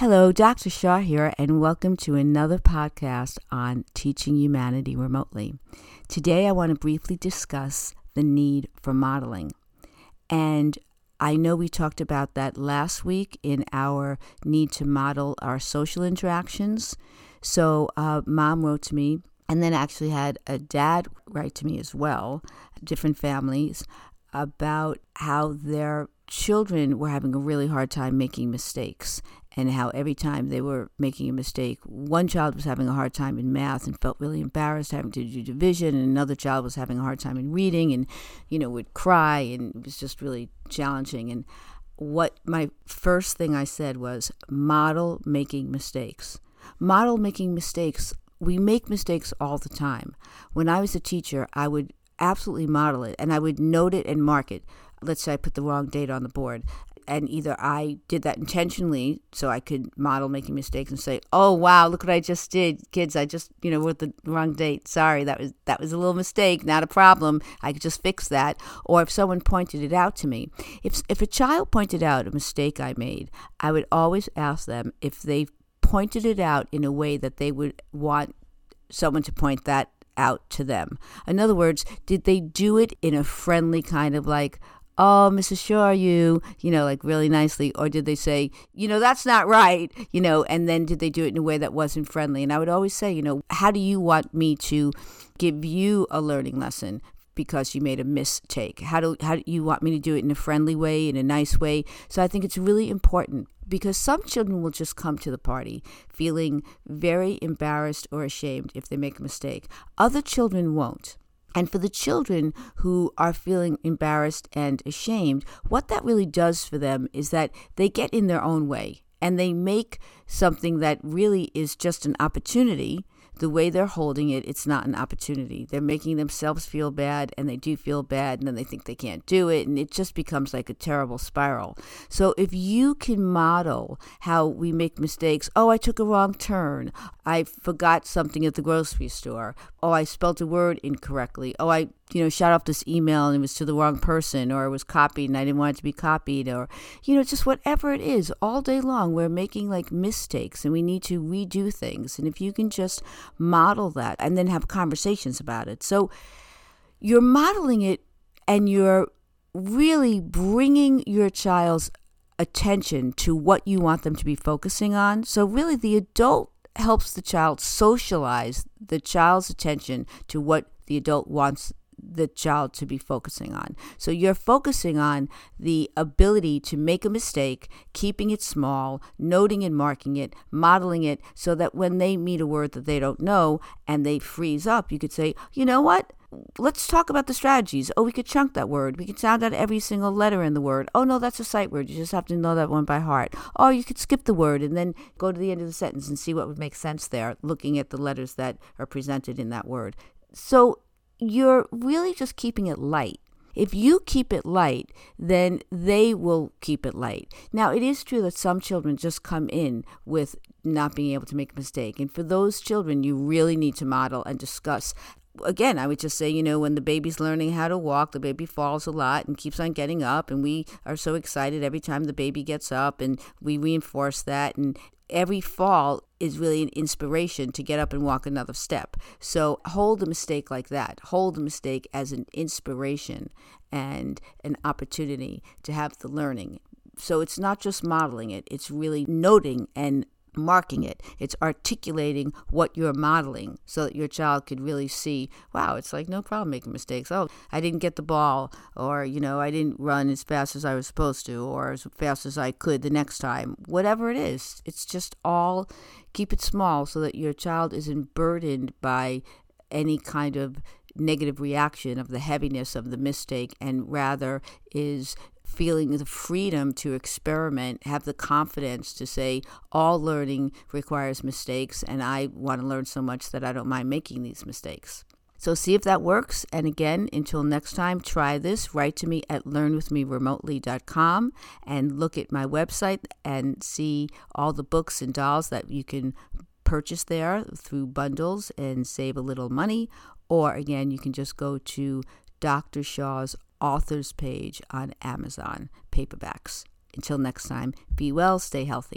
Hello, Dr. Shaw here, and welcome to another podcast on teaching humanity remotely. Today, I want to briefly discuss the need for modeling. And I know we talked about that last week in our need to model our social interactions. So, uh, mom wrote to me, and then actually had a dad write to me as well, different families, about how their children were having a really hard time making mistakes and how every time they were making a mistake, one child was having a hard time in math and felt really embarrassed having to do division, and another child was having a hard time in reading and, you know, would cry, and it was just really challenging. And what my first thing I said was model making mistakes. Model making mistakes. We make mistakes all the time. When I was a teacher, I would absolutely model it and I would note it and mark it let's say I put the wrong date on the board and either I did that intentionally so I could model making mistakes and say, "Oh wow, look what I just did, kids! I just you know wrote the wrong date. Sorry, that was that was a little mistake, not a problem. I could just fix that." Or if someone pointed it out to me, if if a child pointed out a mistake I made, I would always ask them if they pointed it out in a way that they would want someone to point that out to them. In other words, did they do it in a friendly kind of like, oh, Mrs. Shaw, you, you know, like really nicely? Or did they say, you know, that's not right, you know, and then did they do it in a way that wasn't friendly? And I would always say, you know, how do you want me to give you a learning lesson? because you made a mistake? How do how do you want me to do it in a friendly way, in a nice way? So I think it's really important because some children will just come to the party feeling very embarrassed or ashamed if they make a mistake. Other children won't. And for the children who are feeling embarrassed and ashamed, what that really does for them is that they get in their own way and they make something that really is just an opportunity the way they're holding it, it's not an opportunity. They're making themselves feel bad, and they do feel bad, and then they think they can't do it, and it just becomes like a terrible spiral. So, if you can model how we make mistakes oh, I took a wrong turn, I forgot something at the grocery store, oh, I spelled a word incorrectly, oh, I you know, shot off this email and it was to the wrong person, or it was copied and I didn't want it to be copied, or, you know, just whatever it is, all day long, we're making like mistakes and we need to redo things. And if you can just model that and then have conversations about it. So you're modeling it and you're really bringing your child's attention to what you want them to be focusing on. So, really, the adult helps the child socialize the child's attention to what the adult wants the child to be focusing on. So you're focusing on the ability to make a mistake, keeping it small, noting and marking it, modeling it so that when they meet a word that they don't know and they freeze up, you could say, you know what? Let's talk about the strategies. Oh, we could chunk that word. We could sound out every single letter in the word. Oh, no, that's a sight word. You just have to know that one by heart. Or you could skip the word and then go to the end of the sentence and see what would make sense there, looking at the letters that are presented in that word. So you're really just keeping it light. If you keep it light, then they will keep it light. Now, it is true that some children just come in with not being able to make a mistake. And for those children, you really need to model and discuss. Again, I would just say, you know, when the baby's learning how to walk, the baby falls a lot and keeps on getting up. And we are so excited every time the baby gets up, and we reinforce that. And every fall is really an inspiration to get up and walk another step. So hold a mistake like that. Hold the mistake as an inspiration and an opportunity to have the learning. So it's not just modeling it, it's really noting and marking it. It's articulating what you're modeling so that your child could really see, wow, it's like no problem making mistakes. Oh, I didn't get the ball, or, you know, I didn't run as fast as I was supposed to, or as fast as I could the next time. Whatever it is, it's just all keep it small so that your child isn't burdened by any kind of negative reaction of the heaviness of the mistake and rather is feeling the freedom to experiment, have the confidence to say, all learning requires mistakes, and I want to learn so much that I don't mind making these mistakes. So, see if that works. And again, until next time, try this. Write to me at learnwithmeremotely.com and look at my website and see all the books and dolls that you can purchase there through bundles and save a little money. Or again, you can just go to Dr. Shaw's authors page on Amazon paperbacks. Until next time, be well, stay healthy.